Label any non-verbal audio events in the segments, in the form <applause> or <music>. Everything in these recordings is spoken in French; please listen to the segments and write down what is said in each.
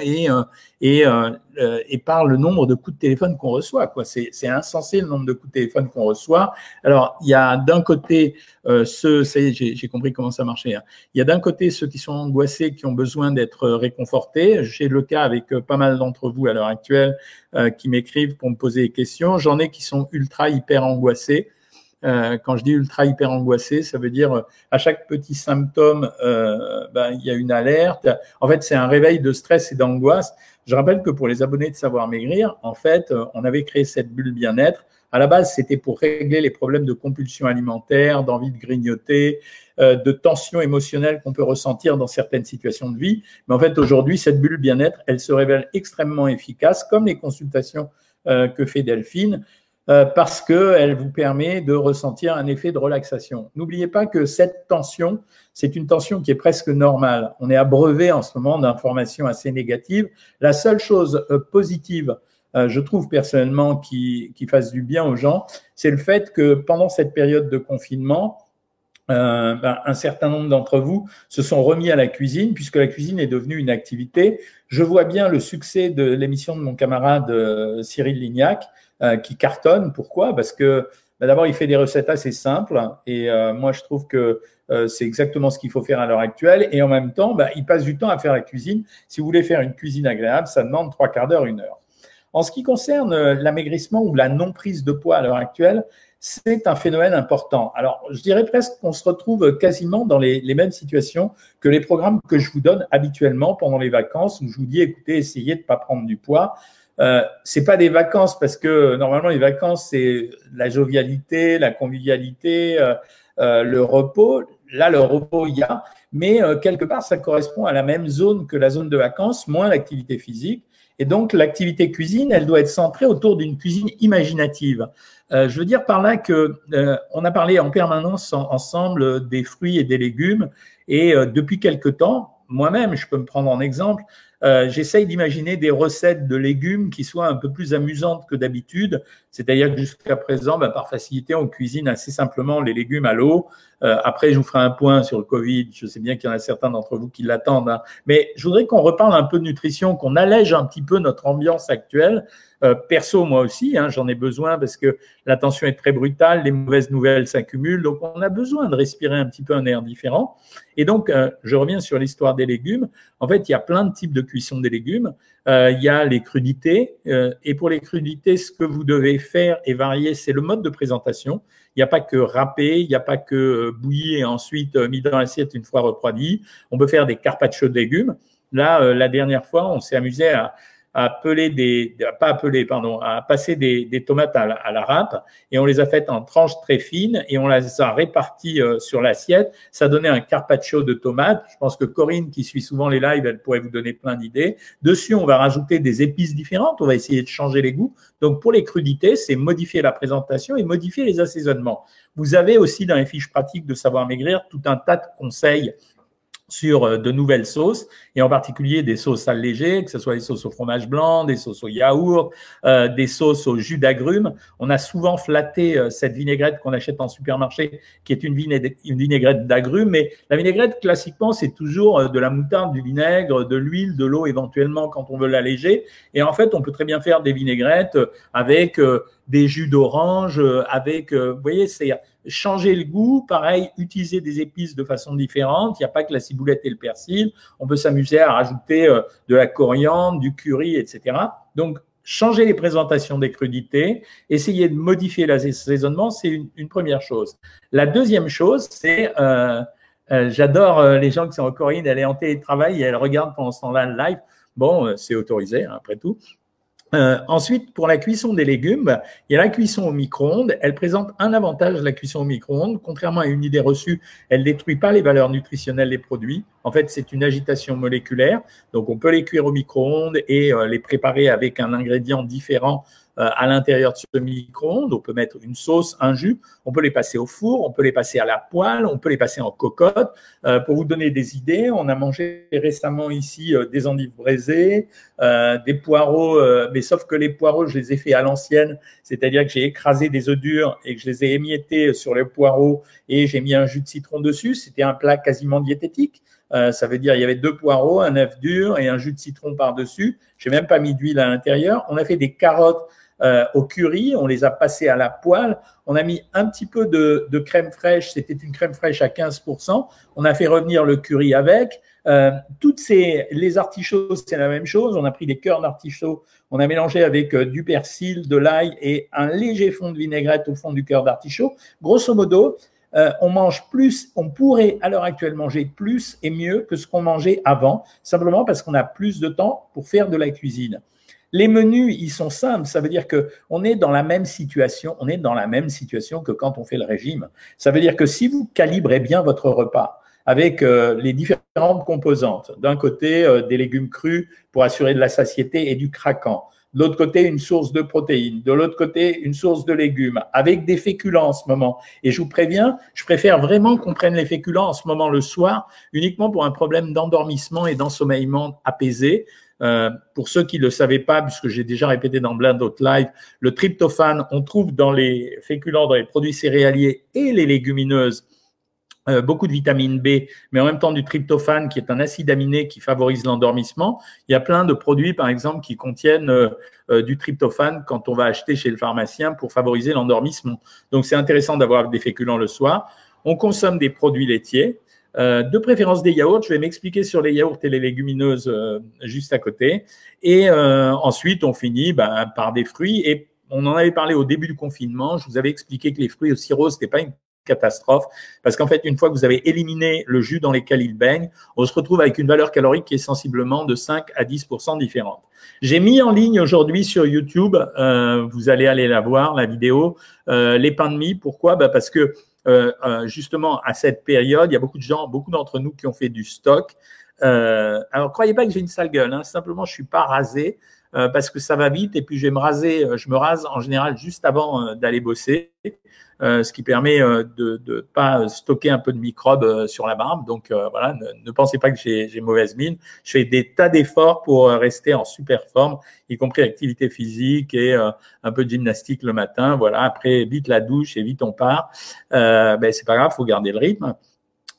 et, euh, et, euh, euh, et par le nombre de coups de téléphone qu'on reçoit. Quoi. C'est, c'est insensé le nombre de coups de téléphone qu'on reçoit. Alors, il y a d'un côté ceux, ça y est, j'ai, j'ai compris comment ça marchait. Hein. Il y a d'un côté ceux qui sont angoissés, qui ont besoin d'être réconfortés. J'ai le cas avec pas mal d'entre vous à l'heure actuelle qui m'écrivent pour me poser des questions. J'en ai qui sont ultra hyper angoissés. Euh, quand je dis ultra hyper angoissé, ça veut dire euh, à chaque petit symptôme, euh, ben, il y a une alerte. En fait, c'est un réveil de stress et d'angoisse. Je rappelle que pour les abonnés de Savoir Maigrir, en fait, on avait créé cette bulle bien-être. À la base, c'était pour régler les problèmes de compulsion alimentaire, d'envie de grignoter, de tension émotionnelle qu'on peut ressentir dans certaines situations de vie. Mais en fait, aujourd'hui, cette bulle bien-être, elle se révèle extrêmement efficace, comme les consultations que fait Delphine. Euh, parce qu'elle vous permet de ressentir un effet de relaxation. N'oubliez pas que cette tension, c'est une tension qui est presque normale. On est abreuvé en ce moment d'informations assez négatives. La seule chose euh, positive, euh, je trouve personnellement, qui, qui fasse du bien aux gens, c'est le fait que pendant cette période de confinement, euh, ben, un certain nombre d'entre vous se sont remis à la cuisine puisque la cuisine est devenue une activité. Je vois bien le succès de l'émission de mon camarade Cyril Lignac euh, qui cartonne. Pourquoi? Parce que bah, d'abord, il fait des recettes assez simples et euh, moi, je trouve que euh, c'est exactement ce qu'il faut faire à l'heure actuelle. Et en même temps, bah, il passe du temps à faire la cuisine. Si vous voulez faire une cuisine agréable, ça demande trois quarts d'heure, une heure. En ce qui concerne l'amaigrissement ou la non-prise de poids à l'heure actuelle, c'est un phénomène important. Alors, je dirais presque qu'on se retrouve quasiment dans les, mêmes situations que les programmes que je vous donne habituellement pendant les vacances, où je vous dis, écoutez, essayez de ne pas prendre du poids. Euh, c'est pas des vacances parce que normalement les vacances c'est la jovialité, la convivialité, euh, euh, le repos. Là le repos il y a, mais euh, quelque part ça correspond à la même zone que la zone de vacances, moins l'activité physique. Et donc l'activité cuisine, elle doit être centrée autour d'une cuisine imaginative. Euh, je veux dire par là que on a parlé en permanence ensemble des fruits et des légumes, et depuis quelque temps, moi-même, je peux me prendre en exemple, euh, j'essaye d'imaginer des recettes de légumes qui soient un peu plus amusantes que d'habitude. C'est-à-dire que jusqu'à présent, ben, par facilité, on cuisine assez simplement les légumes à l'eau. Euh, après, je vous ferai un point sur le Covid. Je sais bien qu'il y en a certains d'entre vous qui l'attendent. Hein. Mais je voudrais qu'on reparle un peu de nutrition, qu'on allège un petit peu notre ambiance actuelle. Euh, perso, moi aussi, hein, j'en ai besoin parce que la tension est très brutale, les mauvaises nouvelles s'accumulent, donc on a besoin de respirer un petit peu un air différent. Et donc, euh, je reviens sur l'histoire des légumes. En fait, il y a plein de types de cuisson des légumes. Euh, il y a les crudités, et pour les crudités, ce que vous devez faire et varier, c'est le mode de présentation. Il n'y a pas que râper, il n'y a pas que bouillir et ensuite mis dans l'assiette une fois refroidi. On peut faire des carpaccio de légumes. Là, la dernière fois, on s'est amusé à, à appeler des, pas appeler, pardon, à passer des, des tomates à la, à la, râpe et on les a faites en tranches très fines et on les a réparties euh, sur l'assiette. Ça donnait un carpaccio de tomates. Je pense que Corinne, qui suit souvent les lives, elle pourrait vous donner plein d'idées. Dessus, on va rajouter des épices différentes. On va essayer de changer les goûts. Donc, pour les crudités, c'est modifier la présentation et modifier les assaisonnements. Vous avez aussi dans les fiches pratiques de Savoir Maigrir tout un tas de conseils sur euh, de nouvelles sauces, et en particulier des sauces allégées, que ce soit des sauces au fromage blanc, des sauces au yaourt, euh, des sauces au jus d'agrumes. On a souvent flatté euh, cette vinaigrette qu'on achète en supermarché, qui est une, vinaigrette d'agrumes, mais la vinaigrette, classiquement, c'est toujours de la moutarde, du vinaigre, de l'huile, de l'eau éventuellement quand on veut l'alléger. Et en fait, on peut très bien faire des vinaigrettes avec des jus d'orange, avec, vous voyez, c'est changer le goût, pareil, utiliser des épices de façon différente. Il n'y a pas que la ciboulette et le persil. On peut s'amuser à rajouter euh, de la coriandre, du curry, etc. Donc, changer les présentations des crudités, essayer de modifier l'assaisonnement, c'est une, première chose. La deuxième chose, c'est, euh, euh, j'adore les gens qui sont en Corinne, elle est en télétravail et elle regarde pendant ce temps-là le live. Bon, c'est autorisé, hein, après tout. Euh, ensuite, pour la cuisson des légumes, il y a la cuisson au micro-ondes. Elle présente un avantage, la cuisson au micro-ondes. Contrairement à une idée reçue, elle ne détruit pas les valeurs nutritionnelles des produits. En fait, c'est une agitation moléculaire. Donc, on peut les cuire au micro-ondes et euh, les préparer avec un ingrédient différent à l'intérieur de ce micro-ondes. On peut mettre une sauce, un jus, on peut les passer au four, on peut les passer à la poêle, on peut les passer en cocotte. Euh, pour vous donner des idées, on a mangé récemment ici euh, des endives braisées, des poireaux, mais sauf que les poireaux, je les ai fait à l'ancienne, c'est-à-dire que j'ai écrasé des œufs durs et que je les ai émiettés sur les poireaux et j'ai mis un jus de citron dessus. C'était un plat quasiment diététique. ça veut dire il y avait deux poireaux, un œuf dur et un jus de citron par-dessus. J'ai même pas mis d'huile à l'intérieur. On a fait des carottes euh, au curry, on les a passées à la poêle, on a mis un petit peu de, crème fraîche, c'était une crème fraîche à 15%, on a fait revenir le curry avec. Euh, toutes ces, les artichauts, c'est la même chose, on a pris des cœurs d'artichaut, on a mélangé avec euh, du persil, de l'ail et un léger fond de vinaigrette au fond du cœur d'artichaut. Grosso modo, on mange plus, on pourrait à l'heure actuelle manger plus et mieux que ce qu'on mangeait avant, simplement parce qu'on a plus de temps pour faire de la cuisine. Les menus, ils sont simples. Ça veut dire que on est dans la même situation. On est dans la même situation que quand on fait le régime. Ça veut dire que si vous calibrez bien votre repas avec euh, les différentes composantes, d'un côté euh, des légumes crus pour assurer de la satiété et du craquant, de l'autre côté une source de protéines, de l'autre côté une source de légumes, avec des féculents en ce moment. Et je vous préviens, je préfère vraiment qu'on prenne les féculents en ce moment le soir, uniquement pour un problème d'endormissement et d'ensommeillement apaisé. Euh, pour ceux qui ne le savaient pas, puisque j'ai déjà répété dans plein d'autres lives, le tryptophane, on trouve dans les féculents, dans les produits céréaliers et les légumineuses, euh, beaucoup de vitamine B, mais en même temps du tryptophane, qui est un acide aminé qui favorise l'endormissement. Il y a plein de produits, par exemple, qui contiennent euh, du tryptophane quand on va acheter chez le pharmacien pour favoriser l'endormissement. Donc, c'est intéressant d'avoir des féculents le soir. On consomme des produits laitiers. Euh, de préférence des yaourts. Je vais m'expliquer sur les yaourts et les légumineuses euh, juste à côté. Et euh, ensuite, on finit ben, par des fruits. Et on en avait parlé au début du confinement. Je vous avais expliqué que les fruits au sirop, c'était pas une catastrophe parce qu'en fait une fois que vous avez éliminé le jus dans lequel il baigne, on se retrouve avec une valeur calorique qui est sensiblement de 5 à 10% différente. J'ai mis en ligne aujourd'hui sur YouTube, euh, vous allez aller la voir la vidéo, euh, les pains de mie. Pourquoi? Bah parce que justement à cette période, il y a beaucoup de gens, beaucoup d'entre nous qui ont fait du stock. Euh, alors croyez pas que j'ai une sale gueule, hein, simplement je suis pas rasé euh, parce que ça va vite et puis je vais me raser, je me rase en général juste avant d'aller bosser. Euh, ce qui permet euh, de ne pas stocker un peu de microbes sur la barbe. Donc voilà, ne, pensez pas que j'ai mauvaise mine. Je fais des tas d'efforts pour rester en super forme, y compris activité physique et un peu de gymnastique le matin. Voilà, après vite la douche et vite on part. Euh, ben c'est pas grave, faut garder le rythme.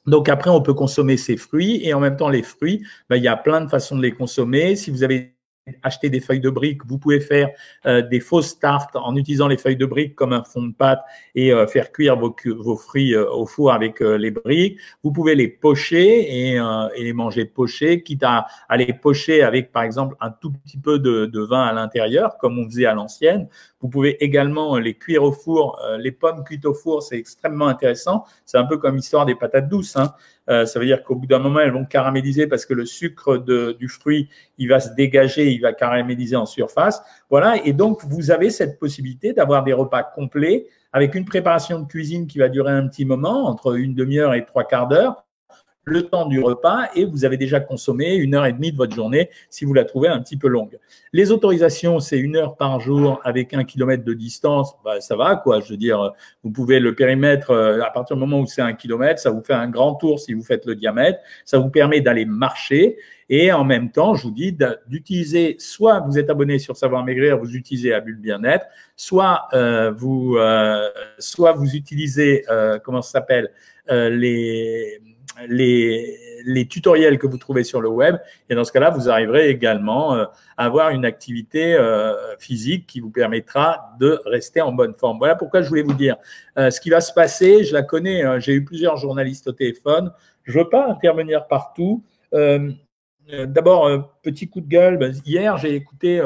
Donc après, on peut consommer ces fruits et en même temps les fruits, ben, il y a plein de façons de les consommer. Si vous avez acheter des feuilles de briques, vous pouvez faire euh, des fausses tartes en utilisant les feuilles de briques comme un fond de pâte et euh, faire cuire vos, fruits euh, au four avec les briques. Vous pouvez les pocher et, les manger pochés, quitte à, les pocher avec par exemple un tout petit peu de, vin à l'intérieur, comme on faisait à l'ancienne. Vous pouvez également les cuire au four. les pommes cuites au four, c'est extrêmement intéressant. C'est un peu comme l'histoire des patates douces. Hein. Ça veut dire qu'au bout d'un moment, elles vont caraméliser parce que le sucre du fruit, il va se dégager, il va caraméliser en surface. Voilà. Et donc, vous avez cette possibilité d'avoir des repas complets avec une préparation de cuisine qui va durer un petit moment, entre une demi-heure et trois quarts d'heure, le temps du repas et vous avez déjà consommé une heure et demie de votre journée si vous la trouvez un petit peu longue. Les autorisations, c'est une heure par jour avec un kilomètre de distance. Bah, ça va, quoi. Je veux dire, vous pouvez le périmètre euh, à partir du moment où c'est un kilomètre, ça vous fait un grand tour si vous faites le diamètre. Ça vous permet d'aller marcher et en même temps, je vous dis d'utiliser, soit vous êtes abonné sur Savoir Maigrir, vous utilisez Bulle Bien-être, soit euh, vous, euh, soit vous utilisez, euh, comment ça s'appelle, euh, les les, les, tutoriels que vous trouvez sur le web. Et dans ce cas-là, vous arriverez également euh, à avoir une activité euh, physique qui vous permettra de rester en bonne forme. Voilà pourquoi je voulais vous dire euh, ce qui va se passer. Je la connais. Hein, j'ai eu plusieurs journalistes au téléphone. Je veux pas intervenir partout. D'abord, petit coup de gueule. Ben, hier, j'ai écouté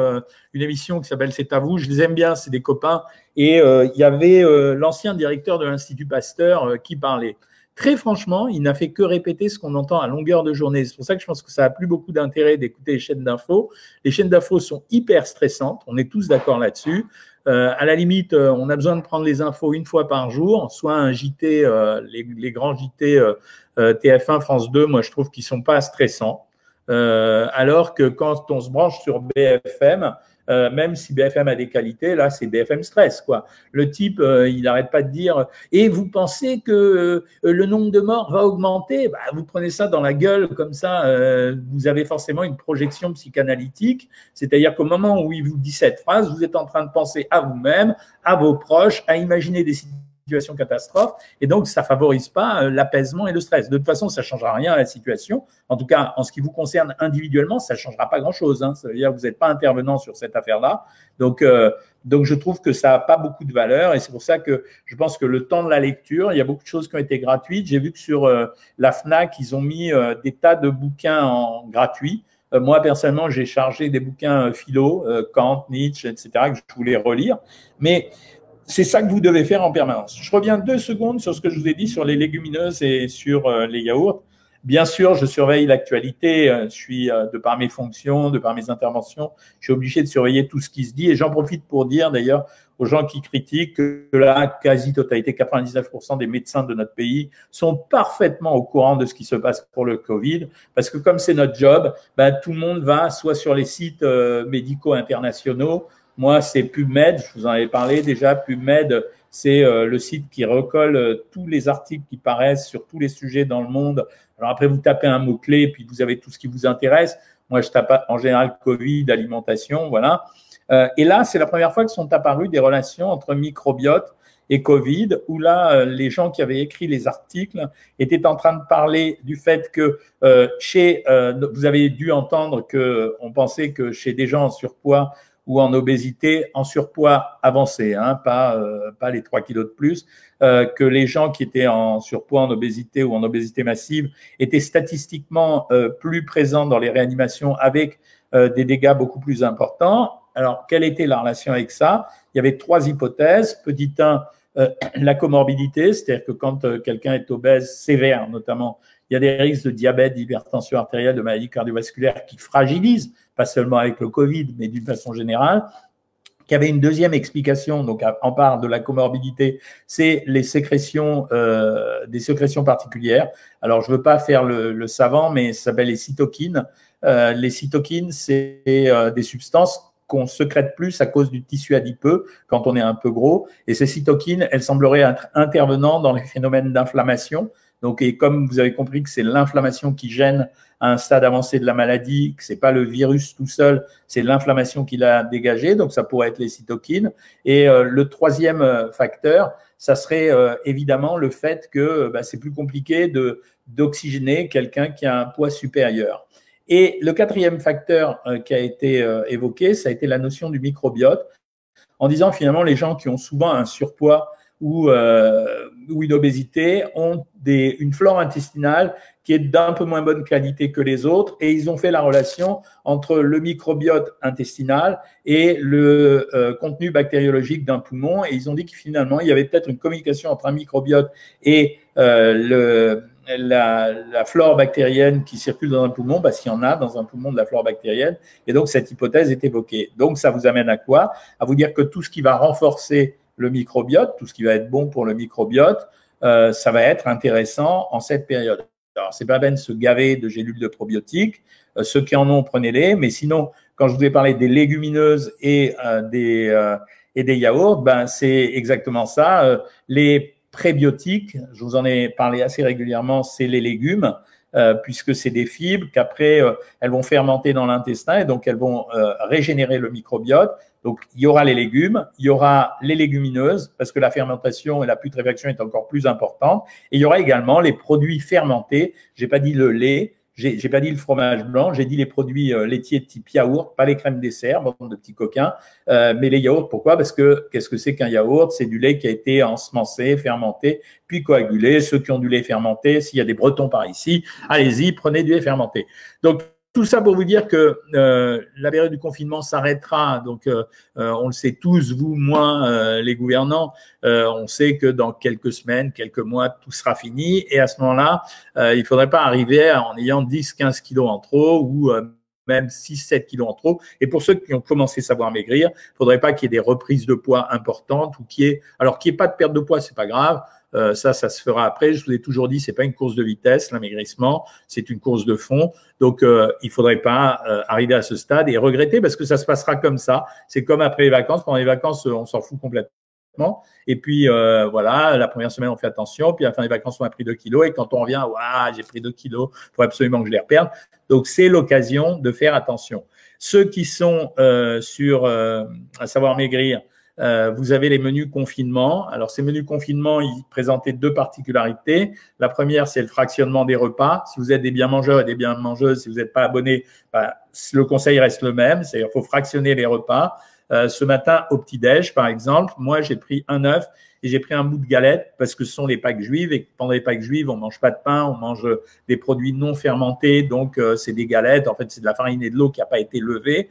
une émission qui s'appelle C'est à vous. Je les aime bien, c'est des copains. Et il y avait l'ancien directeur de l'Institut Pasteur qui parlait très franchement, il n'a fait que répéter ce qu'on entend à longueur de journée. C'est pour ça que je pense que ça a plus beaucoup d'intérêt d'écouter les chaînes d'infos. Les chaînes d'infos sont hyper stressantes, on est tous d'accord là-dessus. Euh, à la limite, euh, on a besoin de prendre les infos une fois par jour, soit un JT, euh, les, grands JT TF1, France 2, moi je trouve qu'ils sont pas stressants. Alors que quand on se branche sur BFM, euh, même si BFM a des qualités, là, c'est BFM stress, quoi. Le type, euh, il n'arrête pas de dire et vous pensez que euh, le nombre de morts va augmenter? Bah, Vous prenez ça dans la gueule comme ça, vous avez forcément une projection psychanalytique, c'est-à-dire qu'au moment où il vous dit cette phrase, vous êtes en train de penser à vous-même, à vos proches, à imaginer des situations situation catastrophe et donc ça favorise pas euh, l'apaisement et le stress. De toute façon, ça changera rien à la situation. En tout cas, en ce qui vous concerne individuellement, ça changera pas grand-chose. Hein. Ça veut dire que vous n'êtes pas intervenant sur cette affaire-là. Donc, euh, donc je trouve que ça n'a pas beaucoup de valeur et c'est pour ça que je pense que le temps de la lecture, il y a beaucoup de choses qui ont été gratuites. J'ai vu que sur euh, la Fnac, ils ont mis des tas de bouquins en gratuit. moi, personnellement, j'ai chargé des bouquins philo, Kant, Nietzsche, etc., que je voulais relire. Mais c'est ça que vous devez faire en permanence. Je reviens deux secondes sur ce que je vous ai dit sur les légumineuses et sur euh, les yaourts. Bien sûr, je surveille l'actualité. Euh, je suis, euh, de par mes fonctions, de par mes interventions, je suis obligé de surveiller tout ce qui se dit. Et j'en profite pour dire d'ailleurs aux gens qui critiquent que la quasi-totalité, 99% des médecins de notre pays sont parfaitement au courant de ce qui se passe pour le Covid. Parce que comme c'est notre job, ben, tout le monde va soit sur les sites médicaux internationaux, moi, c'est PubMed, je vous en avais parlé déjà. PubMed, c'est euh, le site qui recolle euh, tous les articles qui paraissent sur tous les sujets dans le monde. Alors après, vous tapez un mot-clé, puis vous avez tout ce qui vous intéresse. Moi, je tape en général Covid, alimentation, voilà. Euh, et là, c'est la première fois que sont apparues des relations entre microbiote et Covid, où là, les gens qui avaient écrit les articles étaient en train de parler du fait que chez, vous avez dû entendre que on pensait que chez des gens en surpoids, ou en obésité, en surpoids avancé, hein, pas, euh, pas les 3 kilos de plus, euh, que les gens qui étaient en surpoids, en obésité ou en obésité massive étaient statistiquement euh, plus présents dans les réanimations avec des dégâts beaucoup plus importants. Alors, quelle était la relation avec ça? Il y avait trois hypothèses. Petit 1, <clears throat> la comorbidité, c'est-à-dire que quand quelqu'un est obèse sévère, notamment, il y a des risques de diabète, d'hypertension artérielle, de maladie cardiovasculaire qui fragilisent pas seulement avec le Covid, mais d'une façon générale, qui avait une deuxième explication, donc en part de la comorbidité, c'est les sécrétions, euh, des sécrétions particulières. Alors, je veux pas faire le, savant, mais ça s'appelle les cytokines. Euh, les cytokines, c'est euh, des substances qu'on secrète plus à cause du tissu adipeux quand on est un peu gros. Et ces cytokines, elles sembleraient être intervenant dans les phénomènes d'inflammation. Donc, et comme vous avez compris que c'est l'inflammation qui gêne à un stade avancé de la maladie, que c'est pas le virus tout seul, c'est l'inflammation qui l'a dégagé, donc ça pourrait être les cytokines. Et euh, le troisième euh, facteur, ça serait euh, évidemment le fait que bah, c'est plus compliqué de d'oxygéner quelqu'un qui a un poids supérieur. Et le quatrième facteur qui a été évoqué, ça a été la notion du microbiote, en disant finalement les gens qui ont souvent un surpoids ou, ou une obésité ont des, une flore intestinale qui est d'un peu moins bonne qualité que les autres et ils ont fait la relation entre le microbiote intestinal et le euh, contenu bactériologique d'un poumon et ils ont dit que finalement il y avait peut-être une communication entre un microbiote et euh, le, la, la, flore bactérienne qui circule dans un poumon, parce qu'il y en a dans un poumon de la flore bactérienne, et donc cette hypothèse est évoquée. Donc ça vous amène à quoi? À vous dire que tout ce qui va renforcer le microbiote, tout ce qui va être bon pour le microbiote, euh, ça va être intéressant en cette période. Alors, c'est pas bien de se gaver de gélules de probiotiques. Euh, ceux qui en ont, prenez-les. Mais sinon, quand je vous ai parlé des légumineuses et euh, des yaourts, ben c'est exactement ça. les prébiotiques, je vous en ai parlé assez régulièrement, c'est les légumes. puisque c'est des fibres qu'après elles vont fermenter dans l'intestin et donc elles vont régénérer le microbiote. Donc, il y aura les légumes, il y aura les légumineuses, parce que la fermentation et la putréfaction est encore plus importante. Et il y aura également les produits fermentés. J'ai pas dit le lait, j'ai pas dit le fromage blanc, j'ai dit les produits euh, laitiers type yaourt, pas les crèmes dessert, bon, de petits coquins, euh, mais les yaourts. Pourquoi? Parce que qu'est-ce que c'est qu'un yaourt? C'est du lait qui a été ensemencé, fermenté, puis coagulé. Ceux qui ont du lait fermenté, s'il y a des Bretons par ici, allez-y, prenez du lait fermenté. Donc tout ça pour vous dire que euh, la période du confinement s'arrêtera. Donc, euh, euh, on le sait tous, vous, moi, les gouvernants, on sait que dans quelques semaines, quelques mois, tout sera fini. Et à ce moment-là, il ne faudrait pas arriver en ayant 10, 15 kilos en trop ou même 6, 7 kilos en trop. Et pour ceux qui ont commencé à savoir maigrir, il ne faudrait pas qu'il y ait des reprises de poids importantes ou qu'il y ait, alors qu'il n'y ait pas de perte de poids, c'est pas grave. Euh, ça, ça se fera après. Je vous ai toujours dit, c'est pas une course de vitesse, l'amaigrissement, c'est une course de fond. Donc, euh, il faudrait pas euh, arriver à ce stade et regretter parce que ça se passera comme ça. C'est comme après les vacances. Pendant les vacances, on s'en fout complètement. Et puis voilà, la première semaine on fait attention, puis à la fin des vacances on a pris 2 kilos et quand on revient, waouh, j'ai pris 2 kilos, faut absolument que je les reperde. Donc c'est l'occasion de faire attention. Ceux qui sont sur à savoir maigrir, euh, vous avez les menus confinement. Alors, ces menus confinement, ils présentaient deux particularités. La première, c'est le fractionnement des repas. Si vous êtes des bien mangeurs et des bien mangeuses, si vous n'êtes pas abonné, bah, le conseil reste le même. C'est-à-dire faut fractionner les repas. Euh, ce matin, au petit-déj, par exemple, moi, j'ai pris un œuf et j'ai pris un bout de galette parce que ce sont les Pâques juives et pendant les Pâques juives, on mange pas de pain, on mange des produits non fermentés, donc euh, c'est des galettes. En fait, c'est de la farine et de l'eau qui n'a pas été levée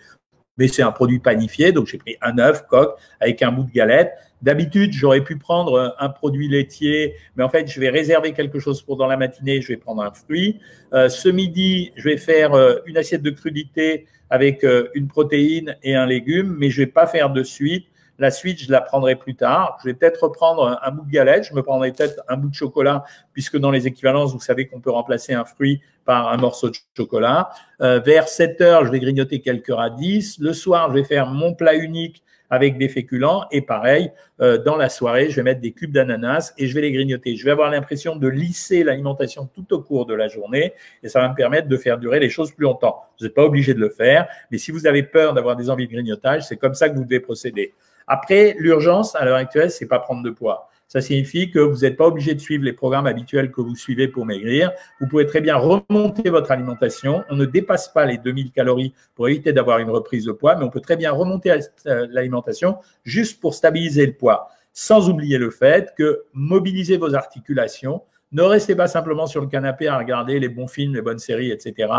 mais c'est un produit panifié, donc j'ai pris un œuf coq avec un bout de galette. D'habitude, j'aurais pu prendre un produit laitier, mais en fait, je vais réserver quelque chose pour dans la matinée, je vais prendre un fruit. Euh, ce midi, je vais faire euh, une assiette de crudité avec euh, une protéine et un légume, mais je vais pas faire de suite. La suite, je la prendrai plus tard. Je vais peut-être reprendre un bout de galette. Je me prendrai peut-être un bout de chocolat, puisque dans les équivalences, vous savez qu'on peut remplacer un fruit par un morceau de chocolat. Euh, vers 7 heures, je vais grignoter quelques radis. Le soir, je vais faire mon plat unique avec des féculents. Et pareil, euh, dans la soirée, je vais mettre des cubes d'ananas et je vais les grignoter. Je vais avoir l'impression de lisser l'alimentation tout au cours de la journée et ça va me permettre de faire durer les choses plus longtemps. Vous n'êtes pas obligé de le faire, mais si vous avez peur d'avoir des envies de grignotage, c'est comme ça que vous devez procéder. Après, l'urgence, à l'heure actuelle, c'est pas prendre de poids. Ça signifie que vous n'êtes pas obligé de suivre les programmes habituels que vous suivez pour maigrir. Vous pouvez très bien remonter votre alimentation. On ne dépasse pas les 2000 calories pour éviter d'avoir une reprise de poids, mais on peut très bien remonter l'alimentation juste pour stabiliser le poids. Sans oublier le fait que mobiliser vos articulations, ne restez pas simplement sur le canapé à regarder les bons films, les bonnes séries, etc.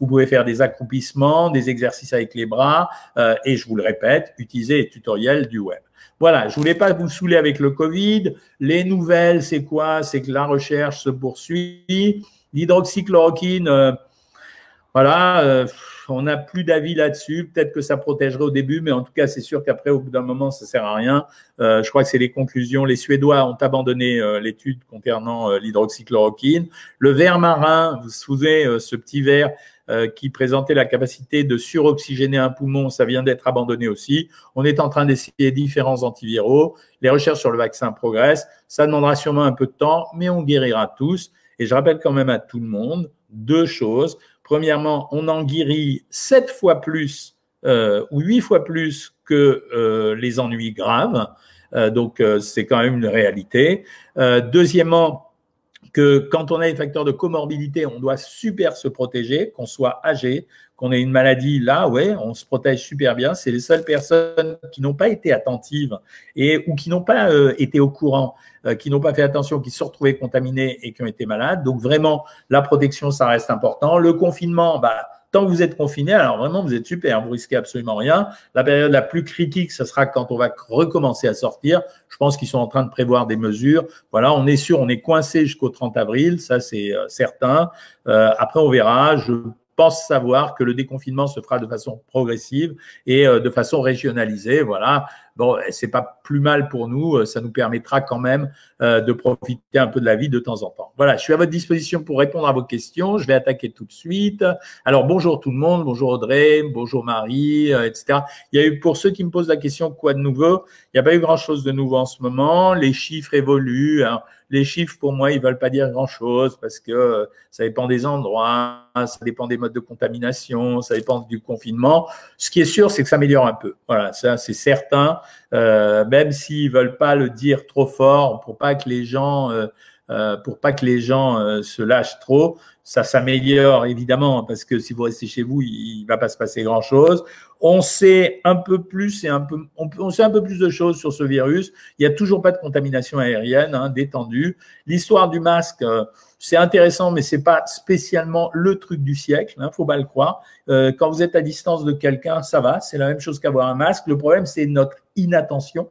Vous pouvez faire des accroupissements, des exercices avec les bras, euh, et je vous le répète, utilisez les tutoriels du web. Voilà, je voulais pas vous saouler avec le Covid. Les nouvelles, c'est quoi? C'est que la recherche se poursuit. L'hydroxychloroquine, euh, voilà, euh, on n'a plus d'avis là-dessus. Peut-être que ça protégerait au début, mais en tout cas, c'est sûr qu'après, au bout d'un moment, ça sert à rien. Euh, je crois que c'est les conclusions. Les Suédois ont abandonné l'étude concernant l'hydroxychloroquine. Le verre marin, vous souvenez, ce petit verre qui présentait la capacité de suroxygéner un poumon, ça vient d'être abandonné aussi. On est en train d'essayer différents antiviraux. Les recherches sur le vaccin progressent. Ça demandera sûrement un peu de temps, mais on guérira tous. Et je rappelle quand même à tout le monde deux choses. Premièrement, on en guérit sept fois plus euh, ou huit fois plus que euh, les ennuis graves. Euh, donc, c'est quand même une réalité. deuxièmement, que quand on a des facteurs de comorbidité, on doit super se protéger, qu'on soit âgé, qu'on ait une maladie, là, ouais, on se protège super bien. C'est les seules personnes qui n'ont pas été attentives et ou qui n'ont pas euh, été au courant, euh, qui n'ont pas fait attention, qui se sont retrouvées contaminées et qui ont été malades. Donc vraiment, la protection, ça reste important. Le confinement, bah Tant que vous êtes confiné, alors vraiment, vous êtes super, vous risquez absolument rien. La période la plus critique, ce sera quand on va recommencer à sortir. Je pense qu'ils sont en train de prévoir des mesures. Voilà, on est sûr, on est coincé jusqu'au 30 avril, ça c'est euh, certain. Euh, après, on verra. Je pense savoir que le déconfinement se fera de façon progressive et euh, de façon régionalisée. Voilà. Bon, c'est pas plus mal pour nous. Euh, ça nous permettra quand même euh, de profiter un peu de la vie de temps en temps. Voilà. Je suis à votre disposition pour répondre à vos questions. Je vais attaquer tout de suite. Alors, bonjour tout le monde. Bonjour Audrey. Bonjour Marie, etc. Il y a eu, pour ceux qui me posent la question, quoi de nouveau? Il n'y a pas eu grand chose de nouveau en ce moment. Les chiffres évoluent. Hein les chiffres, pour moi, ils veulent pas dire grand-chose parce que euh, ça dépend des endroits, ça dépend des modes de contamination, ça dépend du confinement. Ce qui est sûr, c'est que ça améliore un peu. Voilà, ça c'est certain. Euh, même s'ils veulent pas le dire trop fort pour pas que les gens euh, euh, pour pas que les gens se lâchent trop. Ça s'améliore évidemment parce que si vous restez chez vous, il, il va pas se passer grand chose. On sait un peu plus et un peu, on, sait un peu plus de choses sur ce virus. Il n'y a toujours pas de contamination aérienne hein, détendue. L'histoire du masque, c'est intéressant, mais c'est pas spécialement le truc du siècle. Hein, faut pas le croire. quand vous êtes à distance de quelqu'un, ça va. C'est la même chose qu'avoir un masque. Le problème, c'est notre inattention.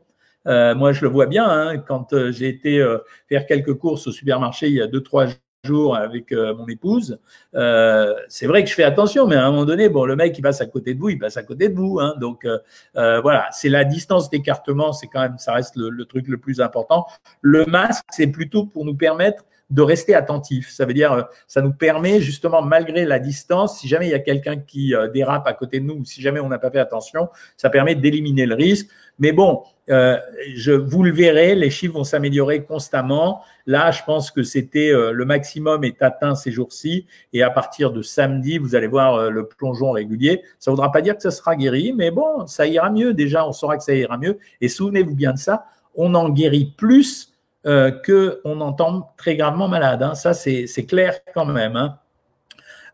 Euh, moi, je le vois bien hein, quand euh, j'ai été euh, faire quelques courses au supermarché il y a deux trois jours avec mon épouse. c'est vrai que je fais attention, mais à un moment donné, bon, le mec qui passe à côté de vous, il passe à côté de vous. Hein, donc voilà, c'est la distance d'écartement, c'est quand même, ça reste le, truc le plus important. Le masque, c'est plutôt pour nous permettre de rester attentif. Ça veut dire, ça nous permet justement, malgré la distance, si jamais il y a quelqu'un qui dérape à côté de nous, ou si jamais on n'a pas fait attention, ça permet d'éliminer le risque. Mais bon, euh, je, vous le verrez, les chiffres vont s'améliorer constamment. Là, je pense que c'était euh, le maximum est atteint ces jours-ci. Et à partir de samedi, vous allez voir euh, le plongeon régulier. Ça ne voudra pas dire que ça sera guéri, mais bon, ça ira mieux. Déjà, on saura que ça ira mieux. Et souvenez-vous bien de ça, on en guérit plus euh, qu'on entend très gravement malade. Hein. Ça, c'est clair quand même. Hein.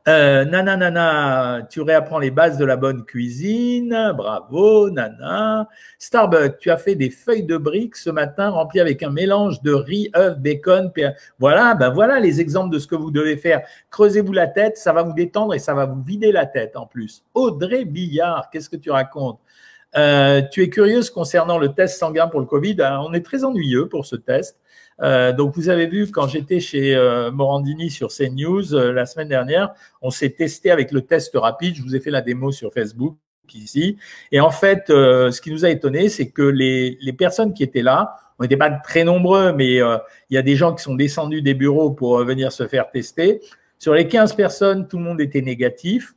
Euh, nana, nana, tu réapprends les bases de la bonne cuisine. Bravo, nana. Starbucks, tu as fait des feuilles de briques ce matin remplies avec un mélange de riz, œufs, bacon. Voilà, ben voilà les exemples de ce que vous devez faire. Creusez-vous la tête, ça va vous détendre et ça va vous vider la tête en plus. Audrey Billard, qu'est-ce que tu racontes? Euh, Tu es curieuse concernant le test sanguin pour le Covid. Euh, on est très ennuyeux pour ce test. Euh, donc, vous avez vu, quand j'étais chez euh, Morandini sur CNews euh, la semaine dernière, on s'est testé avec le test rapide. Je vous ai fait la démo sur Facebook ici. Et en fait, ce qui nous a étonné, c'est que les, les, personnes qui étaient là, on n'était pas très nombreux, mais il y a des gens qui sont descendus des bureaux pour venir se faire tester. Sur les 15 personnes, tout le monde était négatif.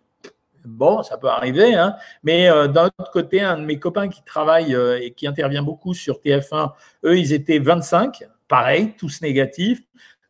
Bon, ça peut arriver, hein. mais d'un autre côté, un de mes copains qui travaille et qui intervient beaucoup sur TF1, eux, ils étaient 25 pareil, tous négatifs.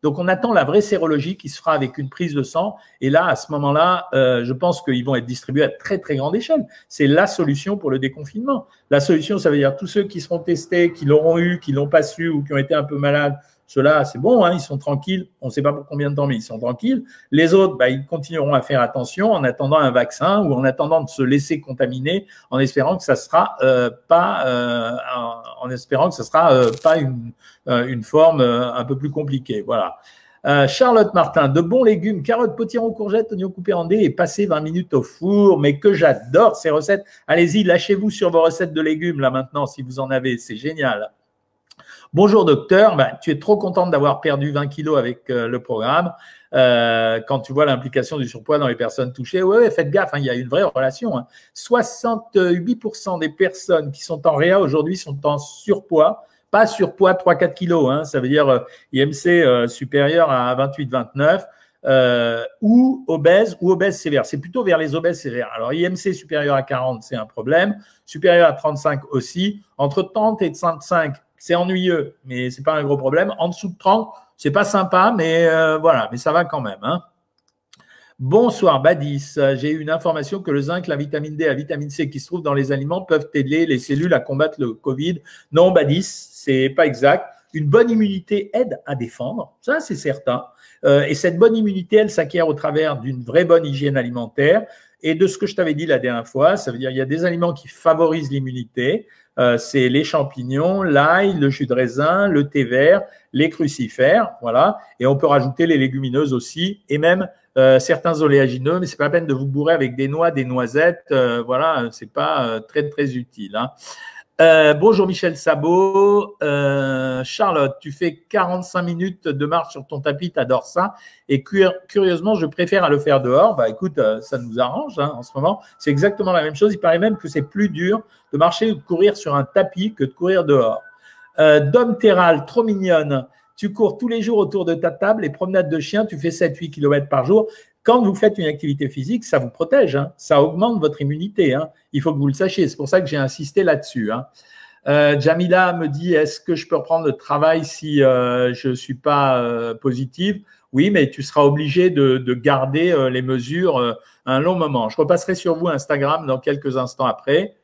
Donc, on attend la vraie sérologie qui se fera avec une prise de sang. Et là, à ce moment-là, euh, je pense qu'ils vont être distribués à très, très grande échelle. C'est la solution pour le déconfinement. La solution, ça veut dire tous ceux qui seront testés, qui l'auront eu, qui l'ont pas su ou qui ont été un peu malades, ceux-là, c'est bon, hein, ils sont tranquilles. On ne sait pas pour combien de temps, mais ils sont tranquilles. Les autres, bah, ils continueront à faire attention en attendant un vaccin ou en attendant de se laisser contaminer, en espérant que ça sera euh, euh, sera euh, pas une, forme un peu plus compliquée. Voilà. Charlotte Martin, de bons légumes, carottes, potiron, courgettes, oignons coupés en dés et passer 20 minutes au four. Mais que j'adore ces recettes. Allez-y, lâchez-vous sur vos recettes de légumes là maintenant si vous en avez. C'est génial. Bonjour docteur, ben, tu es trop contente d'avoir perdu 20 kilos avec euh, le programme. Euh, quand tu vois l'implication du surpoids dans les personnes touchées, ouais, faites gaffe, hein, il y a une vraie relation. Hein. 68% des personnes qui sont en réa aujourd'hui sont en surpoids, pas surpoids 3-4 kilos, hein, ça veut dire euh, IMC euh, supérieur à 28-29. Euh, ou obèse ou obèse sévère. C'est plutôt vers les obèses sévères. Alors IMC supérieur à 40, c'est un problème. Supérieur à 35 aussi. Entre 30 et 35, c'est ennuyeux, mais c'est pas un gros problème. En dessous de 30, c'est pas sympa, mais euh, voilà, mais ça va quand même. Hein. Bonsoir Badis, j'ai eu une information que le zinc, la vitamine D, la vitamine C qui se trouvent dans les aliments peuvent aider les cellules à combattre le Covid. Non Badis, c'est pas exact. Une bonne immunité aide à défendre, ça c'est certain. Euh, et cette bonne immunité, elle s'acquiert au travers d'une vraie bonne hygiène alimentaire. Et de ce que je t'avais dit la dernière fois, ça veut dire qu'il y a des aliments qui favorisent l'immunité. Euh, c'est les champignons, l'ail, le jus de raisin, le thé vert, les crucifères, voilà. Et on peut rajouter les légumineuses aussi, et même euh, certains oléagineux, mais c'est pas la peine de vous bourrer avec des noix, des noisettes, euh, voilà, c'est pas très très utile. Hein. Euh, bonjour Michel Sabot. Euh, Charlotte, tu fais 45 minutes de marche sur ton tapis, tu adores ça. Et curieusement, je préfère à le faire dehors. Bah écoute, euh, ça nous arrange hein, en ce moment. C'est exactement la même chose. Il paraît même que c'est plus dur de marcher ou de courir sur un tapis que de courir dehors. Dom Terral, trop mignonne. Tu cours tous les jours autour de ta table et promenade de chien, tu fais 7-8 km par jour. Quand vous faites une activité physique, ça vous protège, hein. ça augmente votre immunité. Hein. Il faut que vous le sachiez. C'est pour ça que j'ai insisté là-dessus. Hein. Euh, Jamila me dit est-ce que je peux reprendre le travail si euh, je ne suis pas euh, positive? Oui, mais tu seras obligé de, de garder les mesures un long moment. Je repasserai sur vous Instagram dans quelques instants après.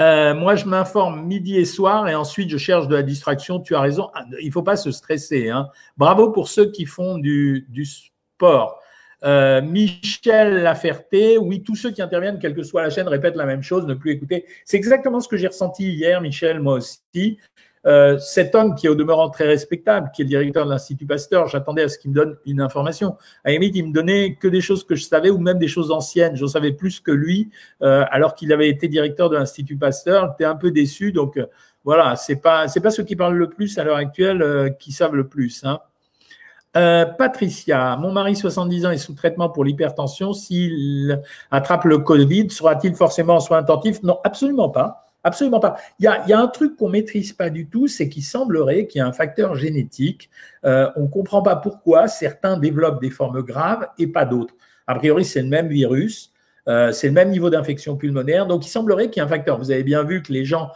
moi, je m'informe midi et soir et ensuite je cherche de la distraction. Tu as raison. Ah, il ne faut pas se stresser. Bravo pour ceux qui font du sport. Euh, Michel Laferté, oui, tous ceux qui interviennent, quelle que soit la chaîne, répètent la même chose, ne plus écouter. C'est exactement ce que j'ai ressenti hier, Michel, moi aussi. Euh, cet homme qui est au demeurant très respectable, qui est directeur de l'Institut Pasteur, j'attendais à ce qu'il me donne une information. À limite, il me donnait que des choses que je savais ou même des choses anciennes. J'en savais plus que lui, euh, alors qu'il avait été directeur de l'Institut Pasteur. J'étais un peu déçu. Donc euh, voilà, c'est pas c'est pas ceux qui parlent le plus à l'heure actuelle euh, qui savent le plus. Hein. Euh, Patricia, mon mari 70 ans est sous traitement pour l'hypertension. S'il attrape le Covid, sera-t-il forcément en soins intensifs Non, absolument pas. Absolument pas. Il y a, un truc qu'on maîtrise pas du tout, c'est qu'il semblerait qu'il y a un facteur génétique. Euh, on ne comprend pas pourquoi certains développent des formes graves et pas d'autres. A priori, c'est le même virus, euh, c'est le même niveau d'infection pulmonaire. Donc, il semblerait qu'il y ait un facteur. Vous avez bien vu que les gens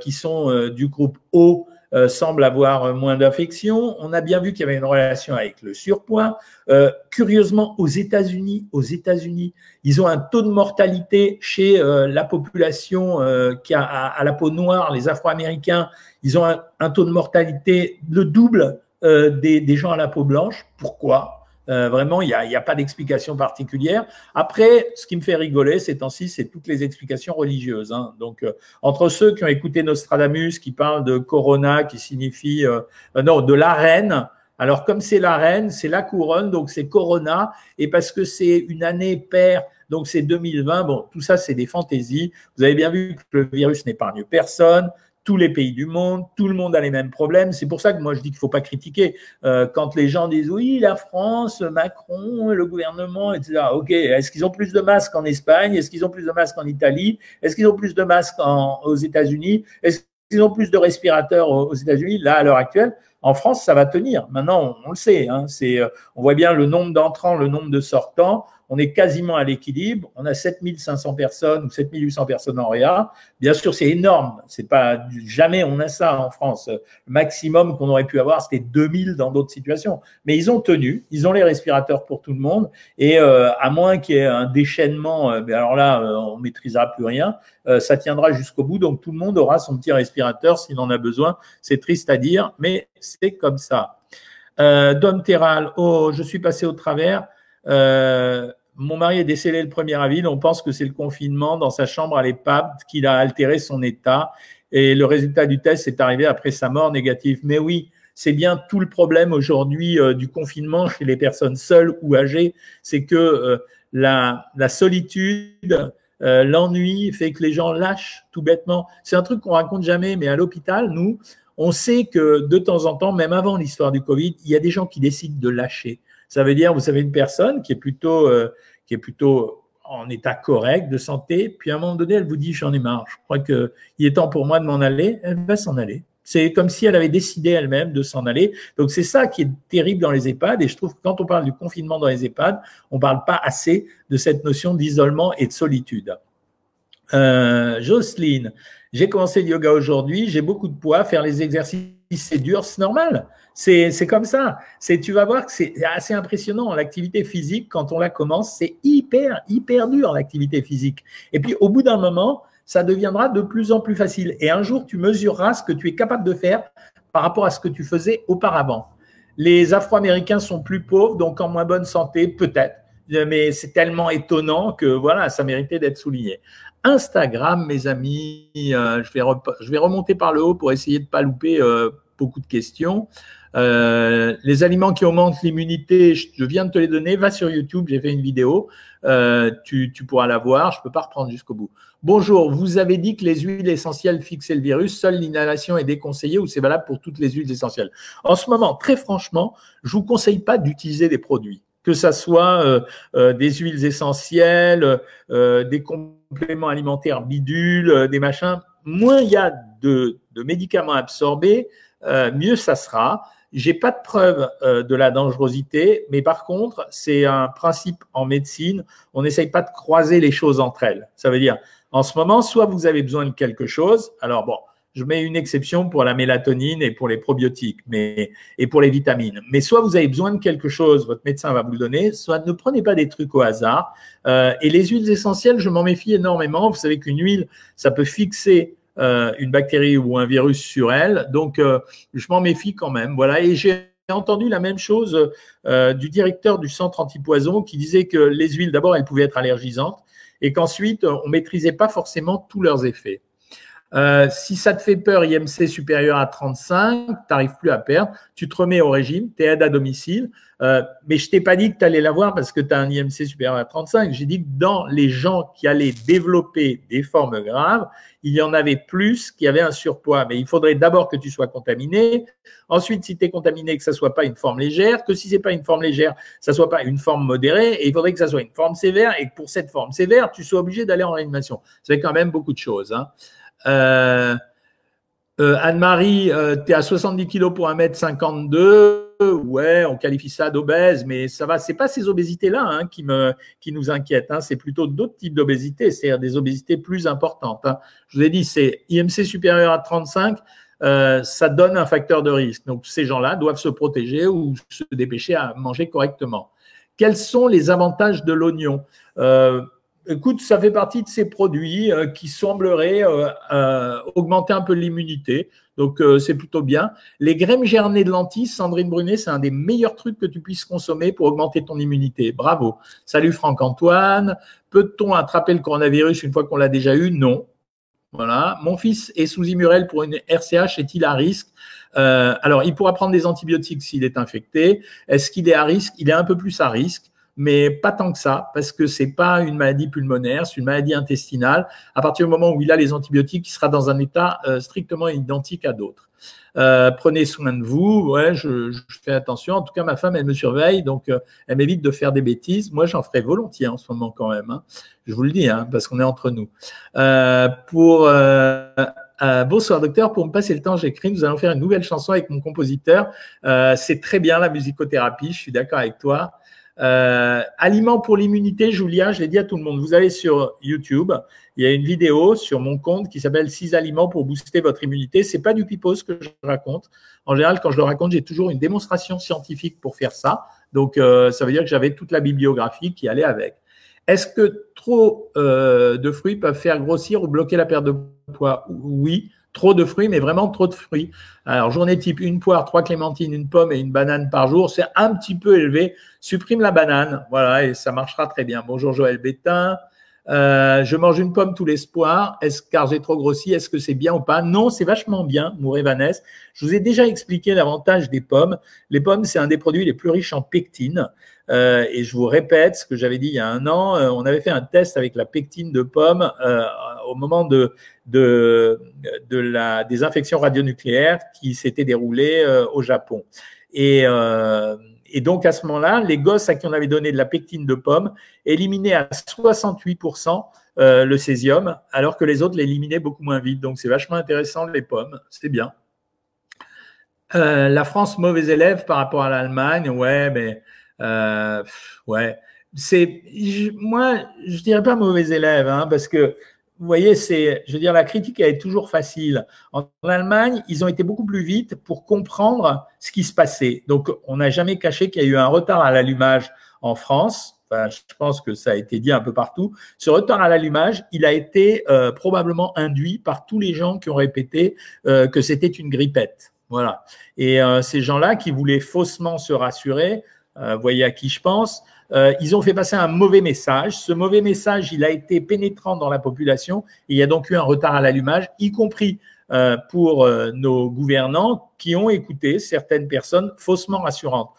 qui sont du groupe O euh, semble avoir moins d'infections. On a bien vu qu'il y avait une relation avec le surpoids. Euh, curieusement, aux États-Unis, aux États-Unis, ils ont un taux de mortalité chez euh, la population qui a à, la peau noire, les Afro-Américains. Ils ont un, taux de mortalité le double des gens à la peau blanche. Pourquoi? Euh, vraiment, il n'y a, a, pas d'explication particulière. Après, ce qui me fait rigoler ces temps-ci, c'est toutes les explications religieuses. Hein. Donc, euh, entre ceux qui ont écouté Nostradamus, qui parle de Corona, qui signifie euh, non, de la reine. Alors, comme c'est la reine, c'est la couronne, donc c'est Corona. Et parce que c'est une année paire, donc c'est 2020. Bon, tout ça, c'est des fantaisies. Vous avez bien vu que le virus n'épargne personne tous les pays du monde, tout le monde a les mêmes problèmes. C'est pour ça que moi je dis qu'il ne faut pas critiquer. Euh, quand les gens disent oui, la France, Macron, le gouvernement, etc. Ok, est-ce qu'ils ont plus de masques en Espagne? Est-ce qu'ils ont plus de masques en Italie? Est-ce qu'ils ont plus de masques aux États-Unis? Est-ce qu'ils ont plus de respirateurs aux États-Unis? Là, à l'heure actuelle, en France, ça va tenir. Maintenant, on, le sait. Hein, euh, on voit bien le nombre d'entrants, le nombre de sortants on est quasiment à l'équilibre. On a 7500 personnes ou 7800 personnes en réa. Bien sûr, c'est énorme. C'est pas jamais on a ça en France. Le maximum qu'on aurait pu avoir, c'était 2000 dans d'autres situations. Mais ils ont tenu. Ils ont les respirateurs pour tout le monde. Et euh, à moins qu'il y ait un déchaînement, euh, alors là, euh, on maîtrisera plus rien. ça tiendra jusqu'au bout. Donc tout le monde aura son petit respirateur s'il en a besoin. C'est triste à dire, mais c'est comme ça. Dom Terral, oh, je suis passé au travers. Euh, mon mari est décédé le 1er avril. On pense que c'est le confinement dans sa chambre à l'EHPAD qui a altéré son état. Et le résultat du test est arrivé après sa mort négative. Mais oui, c'est bien tout le problème aujourd'hui euh, du confinement chez les personnes seules ou âgées. C'est que euh, la, solitude, euh, l'ennui fait que les gens lâchent tout bêtement. C'est un truc qu'on raconte jamais, mais à l'hôpital, nous, on sait que de temps en temps, même avant l'histoire du Covid, il y a des gens qui décident de lâcher. Ça veut dire, vous savez, une personne qui est plutôt qui est plutôt en état correct de santé, puis à un moment donné, elle vous dit j'en ai marre, je crois qu'il est temps pour moi de m'en aller, elle va s'en aller. C'est comme si elle avait décidé elle-même de s'en aller. Donc c'est ça qui est terrible dans les EHPAD. Et je trouve que quand on parle du confinement dans les EHPAD, on ne parle pas assez de cette notion d'isolement et de solitude. Euh, Jocelyne, j'ai commencé le yoga aujourd'hui, j'ai beaucoup de poids, faire les exercices c'est dur, c'est normal. C'est comme ça. Tu vas voir que c'est assez impressionnant l'activité physique quand on la commence, c'est hyper hyper dur l'activité physique. Et puis au bout d'un moment, ça deviendra de plus en plus facile. Et un jour, tu mesureras ce que tu es capable de faire par rapport à ce que tu faisais auparavant. Les Afro-Américains sont plus pauvres, donc en moins bonne santé, peut-être. Mais c'est tellement étonnant que voilà, ça méritait d'être souligné. Instagram, mes amis. Euh, je, vais je vais remonter par le haut pour essayer de ne pas louper euh, beaucoup de questions. Euh, les aliments qui augmentent l'immunité, je, viens de te les donner. Va sur YouTube, j'ai fait une vidéo. Tu, tu, pourras la voir. Je ne peux pas reprendre jusqu'au bout. Bonjour, vous avez dit que les huiles essentielles fixaient le virus. Seule l'inhalation est déconseillée ou c'est valable pour toutes les huiles essentielles? En ce moment, très franchement, je ne vous conseille pas d'utiliser des produits que ça soit des huiles essentielles, des compléments alimentaires bidules, des machins. Moins il y a de, médicaments absorbés, mieux ça sera. J'ai pas de preuve de la dangerosité, mais par contre, c'est un principe en médecine. On n'essaye pas de croiser les choses entre elles. Ça veut dire, en ce moment, soit vous avez besoin de quelque chose. Alors bon, je mets une exception pour la mélatonine et pour les probiotiques et pour les vitamines. Mais soit vous avez besoin de quelque chose, votre médecin va vous le donner, soit ne prenez pas des trucs au hasard. Euh, et les huiles essentielles, je m'en méfie énormément. Vous savez qu'une huile, ça peut fixer euh, une bactérie ou un virus sur elle. Donc, euh, je m'en méfie quand même. Voilà. Et j'ai entendu la même chose du directeur du centre antipoison qui disait que les huiles, d'abord, elles pouvaient être allergisantes et qu'ensuite, on maîtrisait pas forcément tous leurs effets. Euh, si ça te fait peur, IMC supérieur à 35, tu n'arrives plus à perdre, tu te remets au régime, tu es aide à domicile. Euh, mais je t'ai pas dit que tu allais l'avoir parce que tu as un IMC supérieur à 35. J'ai dit que dans les gens qui allaient développer des formes graves, il y en avait plus qui avaient un surpoids. Mais il faudrait d'abord que tu sois contaminé. Ensuite, si tu es contaminé, que ça soit pas une forme légère. Que si c'est pas une forme légère, ça soit pas une forme modérée. Et il faudrait que ça soit une forme sévère. Et que pour cette forme sévère, tu sois obligé d'aller en réanimation. C'est quand même beaucoup de choses. Hein. Anne-Marie, tu es à 70 kg pour 1m52 ouais, on qualifie ça d'obèse, mais ça va. C'est pas ces obésités-là hein, qui nous inquiètent. Hein. c'est plutôt d'autres types d'obésité, c'est-à-dire des obésités plus importantes. Hein. Je vous ai dit, c'est IMC supérieur à 35, euh, ça donne un facteur de risque. Donc ces gens-là doivent se protéger ou se dépêcher à manger correctement. Quels sont les avantages de l'oignon? Euh, Écoute, ça fait partie de ces produits euh, qui sembleraient augmenter un peu l'immunité. Donc, euh, c'est plutôt bien. Les graines gernées de lentilles, Sandrine Brunet, c'est un des meilleurs trucs que tu puisses consommer pour augmenter ton immunité. Bravo. Salut Franck-Antoine. Peut-on attraper le coronavirus une fois qu'on l'a déjà eu? Non. Voilà. Mon fils est sous Immurel pour une RCH. Est-il à risque? Euh, Alors, il pourra prendre des antibiotiques s'il est infecté. Est-ce qu'il est à risque? Il est un peu plus à risque mais pas tant que ça, parce que c'est pas une maladie pulmonaire, c'est une maladie intestinale. À partir du moment où il a les antibiotiques, il sera dans un état euh, strictement identique à d'autres. Euh, prenez soin de vous. Ouais, je, fais attention. En tout cas, ma femme, elle me surveille, donc euh, elle m'évite de faire des bêtises. Moi, j'en ferai volontiers en ce moment quand même. Hein. Je vous le dis, hein, parce qu'on est entre nous. pour bonsoir docteur, pour me passer le temps, j'écris. Nous allons faire une nouvelle chanson avec mon compositeur. c'est très bien la musicothérapie. Je suis d'accord avec toi. Euh, aliments pour l'immunité, Julia, je l'ai dit à tout le monde. Vous allez sur YouTube, il y a une vidéo sur mon compte qui s'appelle 6 aliments pour booster votre immunité. C'est pas du pipos que je raconte. En général, quand je le raconte, j'ai toujours une démonstration scientifique pour faire ça. Donc, euh, ça veut dire que j'avais toute la bibliographie qui allait avec. Est-ce que trop euh, de fruits peuvent faire grossir ou bloquer la perte de poids? Oui. Trop de fruits, mais vraiment trop de fruits. Alors, journée type, une poire, trois clémentines, une pomme et une banane par jour, c'est un petit peu élevé. Supprime la banane, voilà, et ça marchera très bien. Bonjour Joël Bétain. Euh, je mange une pomme tous les soirs. Est-ce car j'ai trop grossi Est-ce que c'est bien ou pas? Non, c'est vachement bien, Mouré Vanessa. Je vous ai déjà expliqué l'avantage des pommes. Les pommes, c'est un des produits les plus riches en pectine. Euh, et je vous répète ce que j'avais dit il y a un an. Euh, on avait fait un test avec la pectine de pomme au moment de, de, de la désinfection radionucléaire qui s'était déroulée au Japon. Et, et donc à ce moment-là, les gosses à qui on avait donné de la pectine de pomme éliminaient à 68% le césium, alors que les autres l'éliminaient beaucoup moins vite. Donc c'est vachement intéressant les pommes, c'est bien. la France mauvais élève par rapport à l'Allemagne, ouais, mais euh, ouais, moi, je dirais pas mauvais élève, hein, parce que vous voyez, c'est, je veux dire, la critique elle est toujours facile. En, Allemagne, ils ont été beaucoup plus vite pour comprendre ce qui se passait. Donc, on n'a jamais caché qu'il y a eu un retard à l'allumage en France. Enfin, je pense que ça a été dit un peu partout. Ce retard à l'allumage, il a été euh, probablement induit par tous les gens qui ont répété euh, que c'était une grippette. Voilà. Et euh, ces gens-là qui voulaient faussement se rassurer, euh, voyez à qui je pense. Euh, ils ont fait passer un mauvais message. Ce mauvais message, il a été pénétrant dans la population. il y a donc eu un retard à l'allumage, y compris euh, pour nos gouvernants qui ont écouté certaines personnes faussement rassurantes.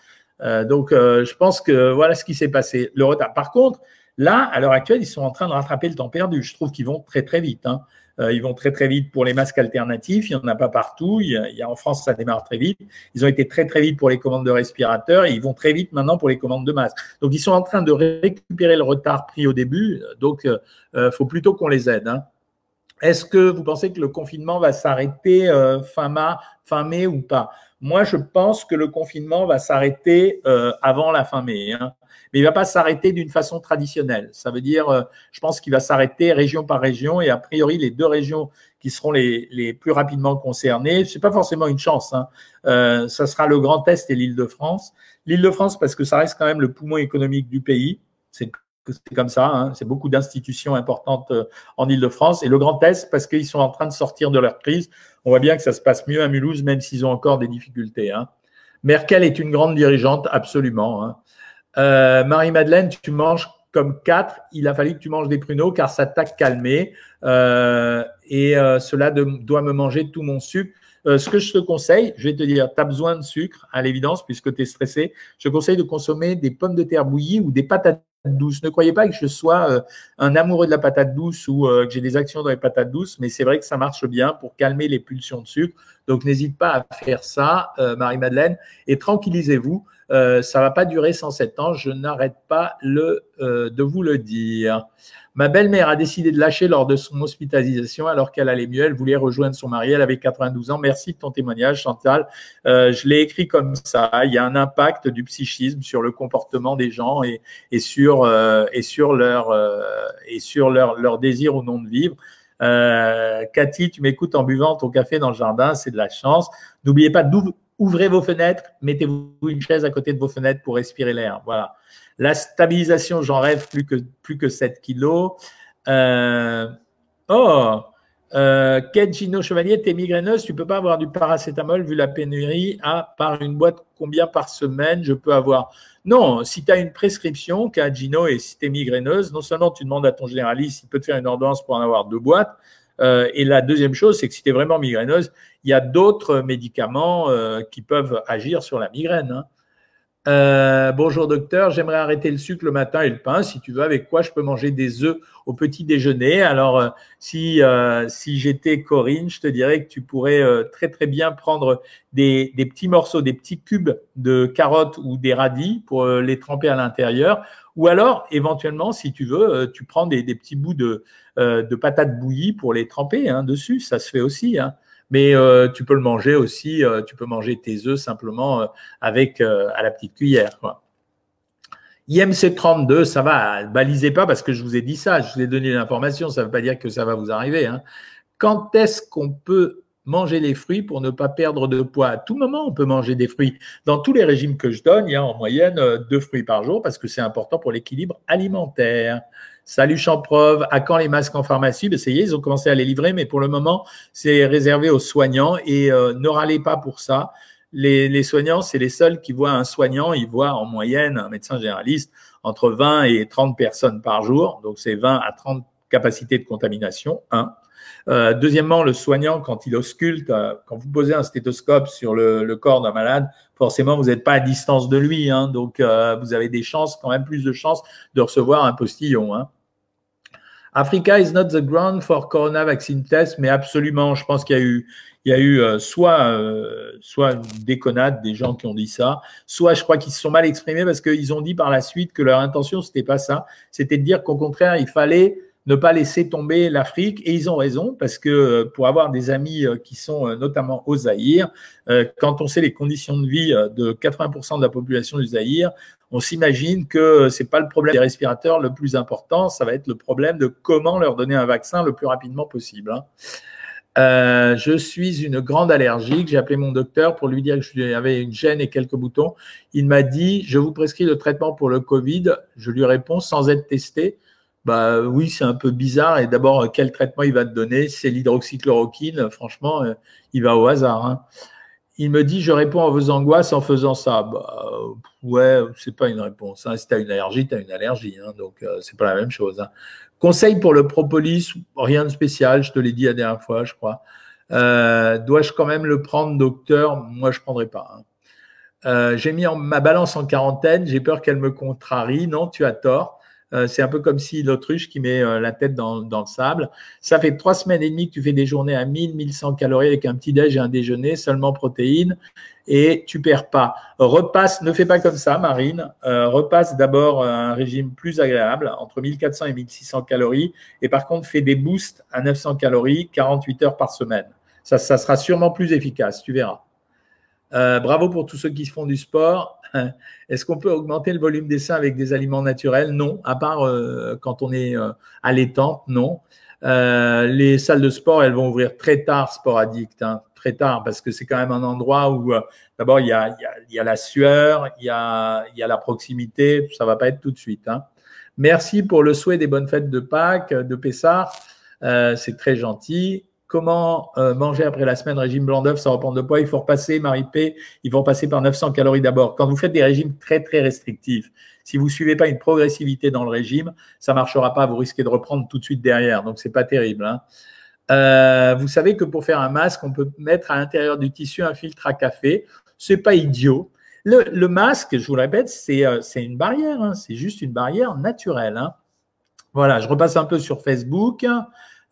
donc, je pense que voilà ce qui s'est passé. Le retard. Par contre, là, à l'heure actuelle, ils sont en train de rattraper le temps perdu. Je trouve qu'ils vont très très vite. Hein. Euh, ils vont très très vite pour les masques alternatifs. Il n'y en a pas partout. Il y, a, en France, ça démarre très vite. Ils ont été très très vite pour les commandes de respirateurs et ils vont très vite maintenant pour les commandes de masques. Donc ils sont en train de récupérer le retard pris au début. Donc il euh, euh, faut plutôt qu'on les aide. Hein. Est-ce que vous pensez que le confinement va s'arrêter fin, mai ou pas? Moi, je pense que le confinement va s'arrêter avant la fin mai. Hein mais il ne va pas s'arrêter d'une façon traditionnelle. Ça veut dire, euh, je pense qu'il va s'arrêter région par région et a priori, les deux régions qui seront les, les plus rapidement concernées, ce n'est pas forcément une chance. Hein. Euh, ça sera le Grand Est et l'Île-de-France. L'Île-de-France parce que ça reste quand même le poumon économique du pays. C'est comme ça, hein. c'est beaucoup d'institutions importantes euh, en Ile-de-France. Et le Grand Est, parce qu'ils sont en train de sortir de leur crise. On voit bien que ça se passe mieux à Mulhouse, même s'ils ont encore des difficultés. Hein. Merkel est une grande dirigeante, absolument. Hein. Euh, Marie-Madeleine, tu manges comme quatre, il a fallu que tu manges des pruneaux car ça t'a calmé euh, et euh, cela doit me manger tout mon sucre. ce que je te conseille, je vais te dire, tu as besoin de sucre à l'évidence puisque tu es stressé. Je conseille de consommer des pommes de terre bouillies ou des patates douces. Ne croyez pas que je sois un amoureux de la patate douce ou que j'ai des actions dans les patates douces, mais c'est vrai que ça marche bien pour calmer les pulsions de sucre. Donc n'hésite pas à faire ça, Marie-Madeleine, et tranquillisez-vous. ça ça va pas durer 107 ans, je n'arrête pas le, de vous le dire. Ma belle-mère a décidé de lâcher lors de son hospitalisation alors qu'elle allait mieux. Elle voulait rejoindre son mari. Elle avait 92 ans. Merci de ton témoignage, Chantal. Euh, je l'ai écrit comme ça. Il y a un impact du psychisme sur le comportement des gens euh, euh, et sur leur leur désir ou non de vivre. Euh, Cathy, tu m'écoutes en buvant ton café dans le jardin, c'est de la chance. N'oubliez pas d'ouvrir vos fenêtres, mettez-vous une chaise à côté de vos fenêtres pour respirer l'air. Voilà. La stabilisation, j'en rêve plus que, plus que 7 kilos. Euh, oh, euh, Kate Gino Chevalier, t'es migraineuse, tu peux pas avoir du paracétamol vu la pénurie à par une boîte combien par semaine je peux avoir? Non, si tu as une prescription, Gino, et si tu migraineuse, non seulement tu demandes à ton généraliste, il peut te faire une ordonnance pour en avoir deux boîtes, euh, et la deuxième chose, c'est que si tu es vraiment migraineuse, il y a d'autres médicaments euh, qui peuvent agir sur la migraine. Hein. Euh, bonjour docteur, j'aimerais arrêter le sucre le matin et le pain. Si tu veux, avec quoi je peux manger des œufs au petit déjeuner? Alors, euh, si euh, si j'étais Corinne, je te dirais que tu pourrais très très bien prendre des, des petits morceaux, des petits cubes de carottes ou des radis pour les tremper à l'intérieur. Ou alors, éventuellement, si tu veux, tu prends des, des petits bouts de, de patates bouillies pour les tremper hein, dessus. Ça se fait aussi. Hein mais euh, tu peux le manger aussi, euh, tu peux manger tes œufs simplement euh, avec à la petite cuillère. Quoi. IMC 32, ça va, balisez pas parce que je vous ai dit ça, je vous ai donné l'information, ça ne veut pas dire que ça va vous arriver. Hein. Quand est-ce qu'on peut manger les fruits pour ne pas perdre de poids À tout moment, on peut manger des fruits. Dans tous les régimes que je donne, il y a en moyenne deux fruits par jour parce que c'est important pour l'équilibre alimentaire. Salut Champrove, à quand les masques en pharmacie? Ben, Ça y est, ils ont commencé à les livrer, mais pour le moment, c'est réservé aux soignants et euh, ne râlez pas pour ça. Les, les soignants, c'est les seuls qui voient un soignant, ils voient en moyenne un médecin généraliste entre 20 et 30 personnes par jour, donc c'est 20 à 30 capacités de contamination, un. Euh, deuxièmement, le soignant, quand il ausculte, euh, quand vous posez un stéthoscope sur le, le corps d'un malade, forcément, vous n'êtes pas à distance de lui. Hein, donc, euh, vous avez des chances, quand même plus de chances de recevoir un postillon. Hein. Africa is not the ground for corona vaccine test, mais absolument, je pense qu'il y a eu, il y a eu euh, soit, euh, soit une déconnade des gens qui ont dit ça, soit je crois qu'ils se sont mal exprimés parce qu'ils ont dit par la suite que leur intention c'était pas ça, c'était de dire qu'au contraire il fallait ne pas laisser tomber l'Afrique. Et ils ont raison, parce que euh, pour avoir des amis euh, qui sont euh, notamment au Zaïre, quand on sait les conditions de vie de 80% de la population du Zaïre, on s'imagine que c'est pas le problème des respirateurs le plus important, ça va être le problème de comment leur donner un vaccin le plus rapidement possible. Hein. Je suis une grande allergique. J'ai appelé mon docteur pour lui dire que j'avais une gêne et quelques boutons. Il m'a dit, je vous prescris le traitement pour le Covid. Je lui réponds sans être testé. Bah oui, c'est un peu bizarre. Et d'abord, quel traitement il va te donner? C'est l'hydroxychloroquine. Franchement, euh, il va au hasard. Hein. Il me dit, je réponds à vos angoisses en faisant ça. Bah, ouais, c'est pas une réponse. Hein. Si tu as une allergie, tu as une allergie. Hein. Donc, euh, c'est pas la même chose. Conseil pour le propolis, rien de spécial. Je te l'ai dit la dernière fois, je crois. Euh, Dois-je quand même le prendre, docteur? Moi, je prendrai pas. Euh, j'ai mis en, ma balance en quarantaine. J'ai peur qu'elle me contrarie. Non, tu as tort. Euh, c'est un peu comme si l'autruche qui met euh, la tête dans, le sable. Ça fait trois semaines et demie que tu fais des journées à 1000, 1100 calories avec un petit déj et un déjeuner, seulement protéines, et tu perds pas. Repasse, ne fais pas comme ça, Marine. Euh, repasse d'abord un régime plus agréable, entre 1400 et 1600 calories, et par contre, fais des boosts à 900 calories, 48 heures par semaine. Ça, ça sera sûrement plus efficace, tu verras. Bravo pour tous ceux qui font du sport. <laughs> Est-ce qu'on peut augmenter le volume des seins avec des aliments naturels? Non, à part euh, quand on est euh, allaitant, non. Euh, les salles de sport, elles vont ouvrir très tard, Sport Addict, hein, très tard, parce que c'est quand même un endroit où, d'abord, il y a, la sueur, il y a, y a la proximité, ça va pas être tout de suite. Hein. Merci pour le souhait des bonnes fêtes de Pâques, de Pessard. c'est très gentil. Comment euh, manger après la semaine régime blanc d'œuf sans reprendre de poids Il faut repasser, Marie P, il faut passer par 900 calories d'abord. Quand vous faites des régimes très très restrictifs, si vous suivez pas une progressivité dans le régime, ça marchera pas. Vous risquez de reprendre tout de suite derrière. Donc c'est pas terrible. Hein. Euh, vous savez que pour faire un masque, on peut mettre à l'intérieur du tissu un filtre à café. C'est pas idiot. Le, masque, je vous le répète, c'est euh, une barrière. Hein. C'est juste une barrière naturelle. Hein. Voilà, je repasse un peu sur Facebook.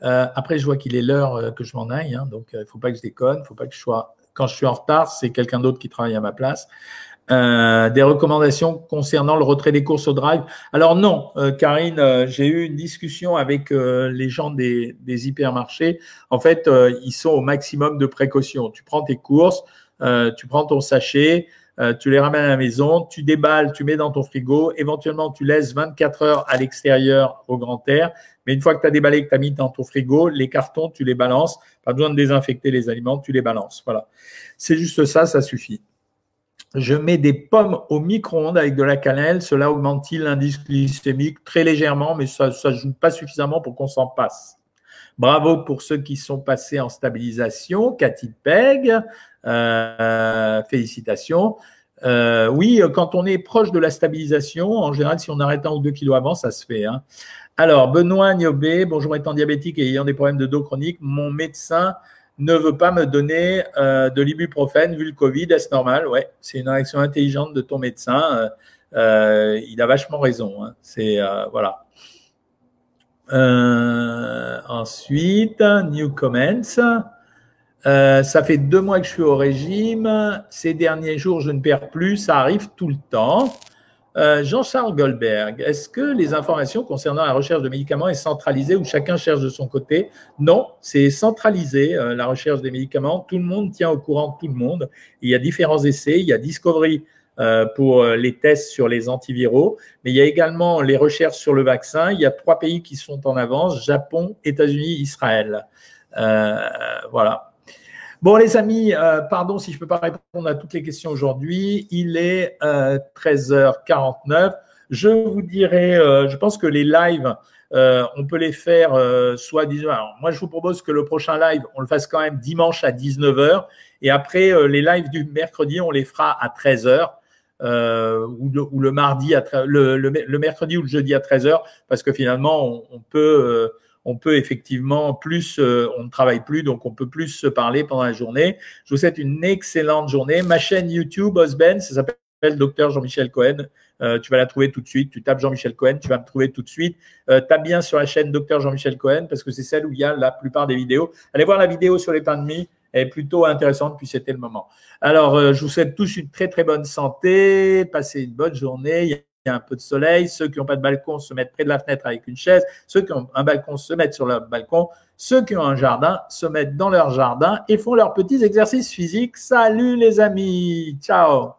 Après, je vois qu'il est l'heure que je m'en aille, hein, donc il ne faut pas que je déconne, faut pas que je sois. Quand je suis en retard, c'est quelqu'un d'autre qui travaille à ma place. Euh, des recommandations concernant le retrait des courses au drive. Alors non, euh, Karine, euh, j'ai eu une discussion avec les gens des, des, hypermarchés. En fait, ils sont au maximum de précaution. Tu prends tes courses, tu prends ton sachet, tu les ramènes à la maison, tu déballes, tu mets dans ton frigo. Éventuellement, tu laisses 24 heures à l'extérieur au grand air. Mais une fois que tu as déballé, que tu as mis dans ton frigo, les cartons, tu les balances. Pas besoin de désinfecter les aliments, tu les balances. Voilà. C'est juste ça, ça suffit. Je mets des pommes au micro-ondes avec de la cannelle. Cela augmente-t-il l'indice glycémique? Très légèrement, mais ça ne joue pas suffisamment pour qu'on s'en passe. Bravo pour ceux qui sont passés en stabilisation. Cathy Peg, euh, félicitations. Euh, oui, quand on est proche de la stabilisation, en général, si on arrête un ou deux kilos avant, ça se fait. Hein. Alors, Benoît Niobé, bonjour étant diabétique et ayant des problèmes de dos chronique, mon médecin ne veut pas me donner euh, de l'ibuprofène vu le Covid, est-ce normal? Ouais, c'est une réaction intelligente de ton médecin. Euh, euh, il a vachement raison. Hein. C'est voilà. ensuite, new comments. Ça fait deux mois que je suis au régime. Ces derniers jours, je ne perds plus. Ça arrive tout le temps. Euh, Jean-Charles Goldberg, est-ce que les informations concernant la recherche de médicaments est centralisée ou chacun cherche de son côté? Non, c'est centralisé, euh, la recherche des médicaments. Tout le monde tient au courant tout le monde. Il y a différents essais. Il y a Discovery euh, pour les tests sur les antiviraux, mais il y a également les recherches sur le vaccin. Il y a trois pays qui sont en avance, Japon, États-Unis, Israël. voilà. Bon, les amis, euh, pardon si je ne peux pas répondre à toutes les questions aujourd'hui. Il est 13h49. Euh, je vous dirai, euh, je pense que les lives, on peut les faire soit 19 Alors, moi, je vous propose que le prochain live, on le fasse quand même dimanche à 19h. Et après, les lives du mercredi, on les fera à 13h. ou, le, mardi à le, mercredi ou le jeudi à 13h parce que finalement on peut on peut effectivement plus, euh, on ne travaille plus, donc on peut plus se parler pendant la journée. Je vous souhaite une excellente journée. Ma chaîne YouTube, Osben, ça s'appelle Docteur Jean-Michel Cohen. Euh, tu vas la trouver tout de suite. Tu tapes Jean-Michel Cohen, tu vas me trouver tout de suite. Euh, tape bien sur la chaîne Docteur Jean-Michel Cohen parce que c'est celle où il y a la plupart des vidéos. Allez voir la vidéo sur les pains de mie. Elle est plutôt intéressante, puis c'était le moment. Alors, je vous souhaite tous une très, très bonne santé. Passez une bonne journée un peu de soleil. Ceux qui n'ont pas de balcon se mettent près de la fenêtre avec une chaise. Ceux qui ont un balcon se mettent sur leur balcon. Ceux qui ont un jardin se mettent dans leur jardin et font leurs petits exercices physiques. Salut les amis. Ciao.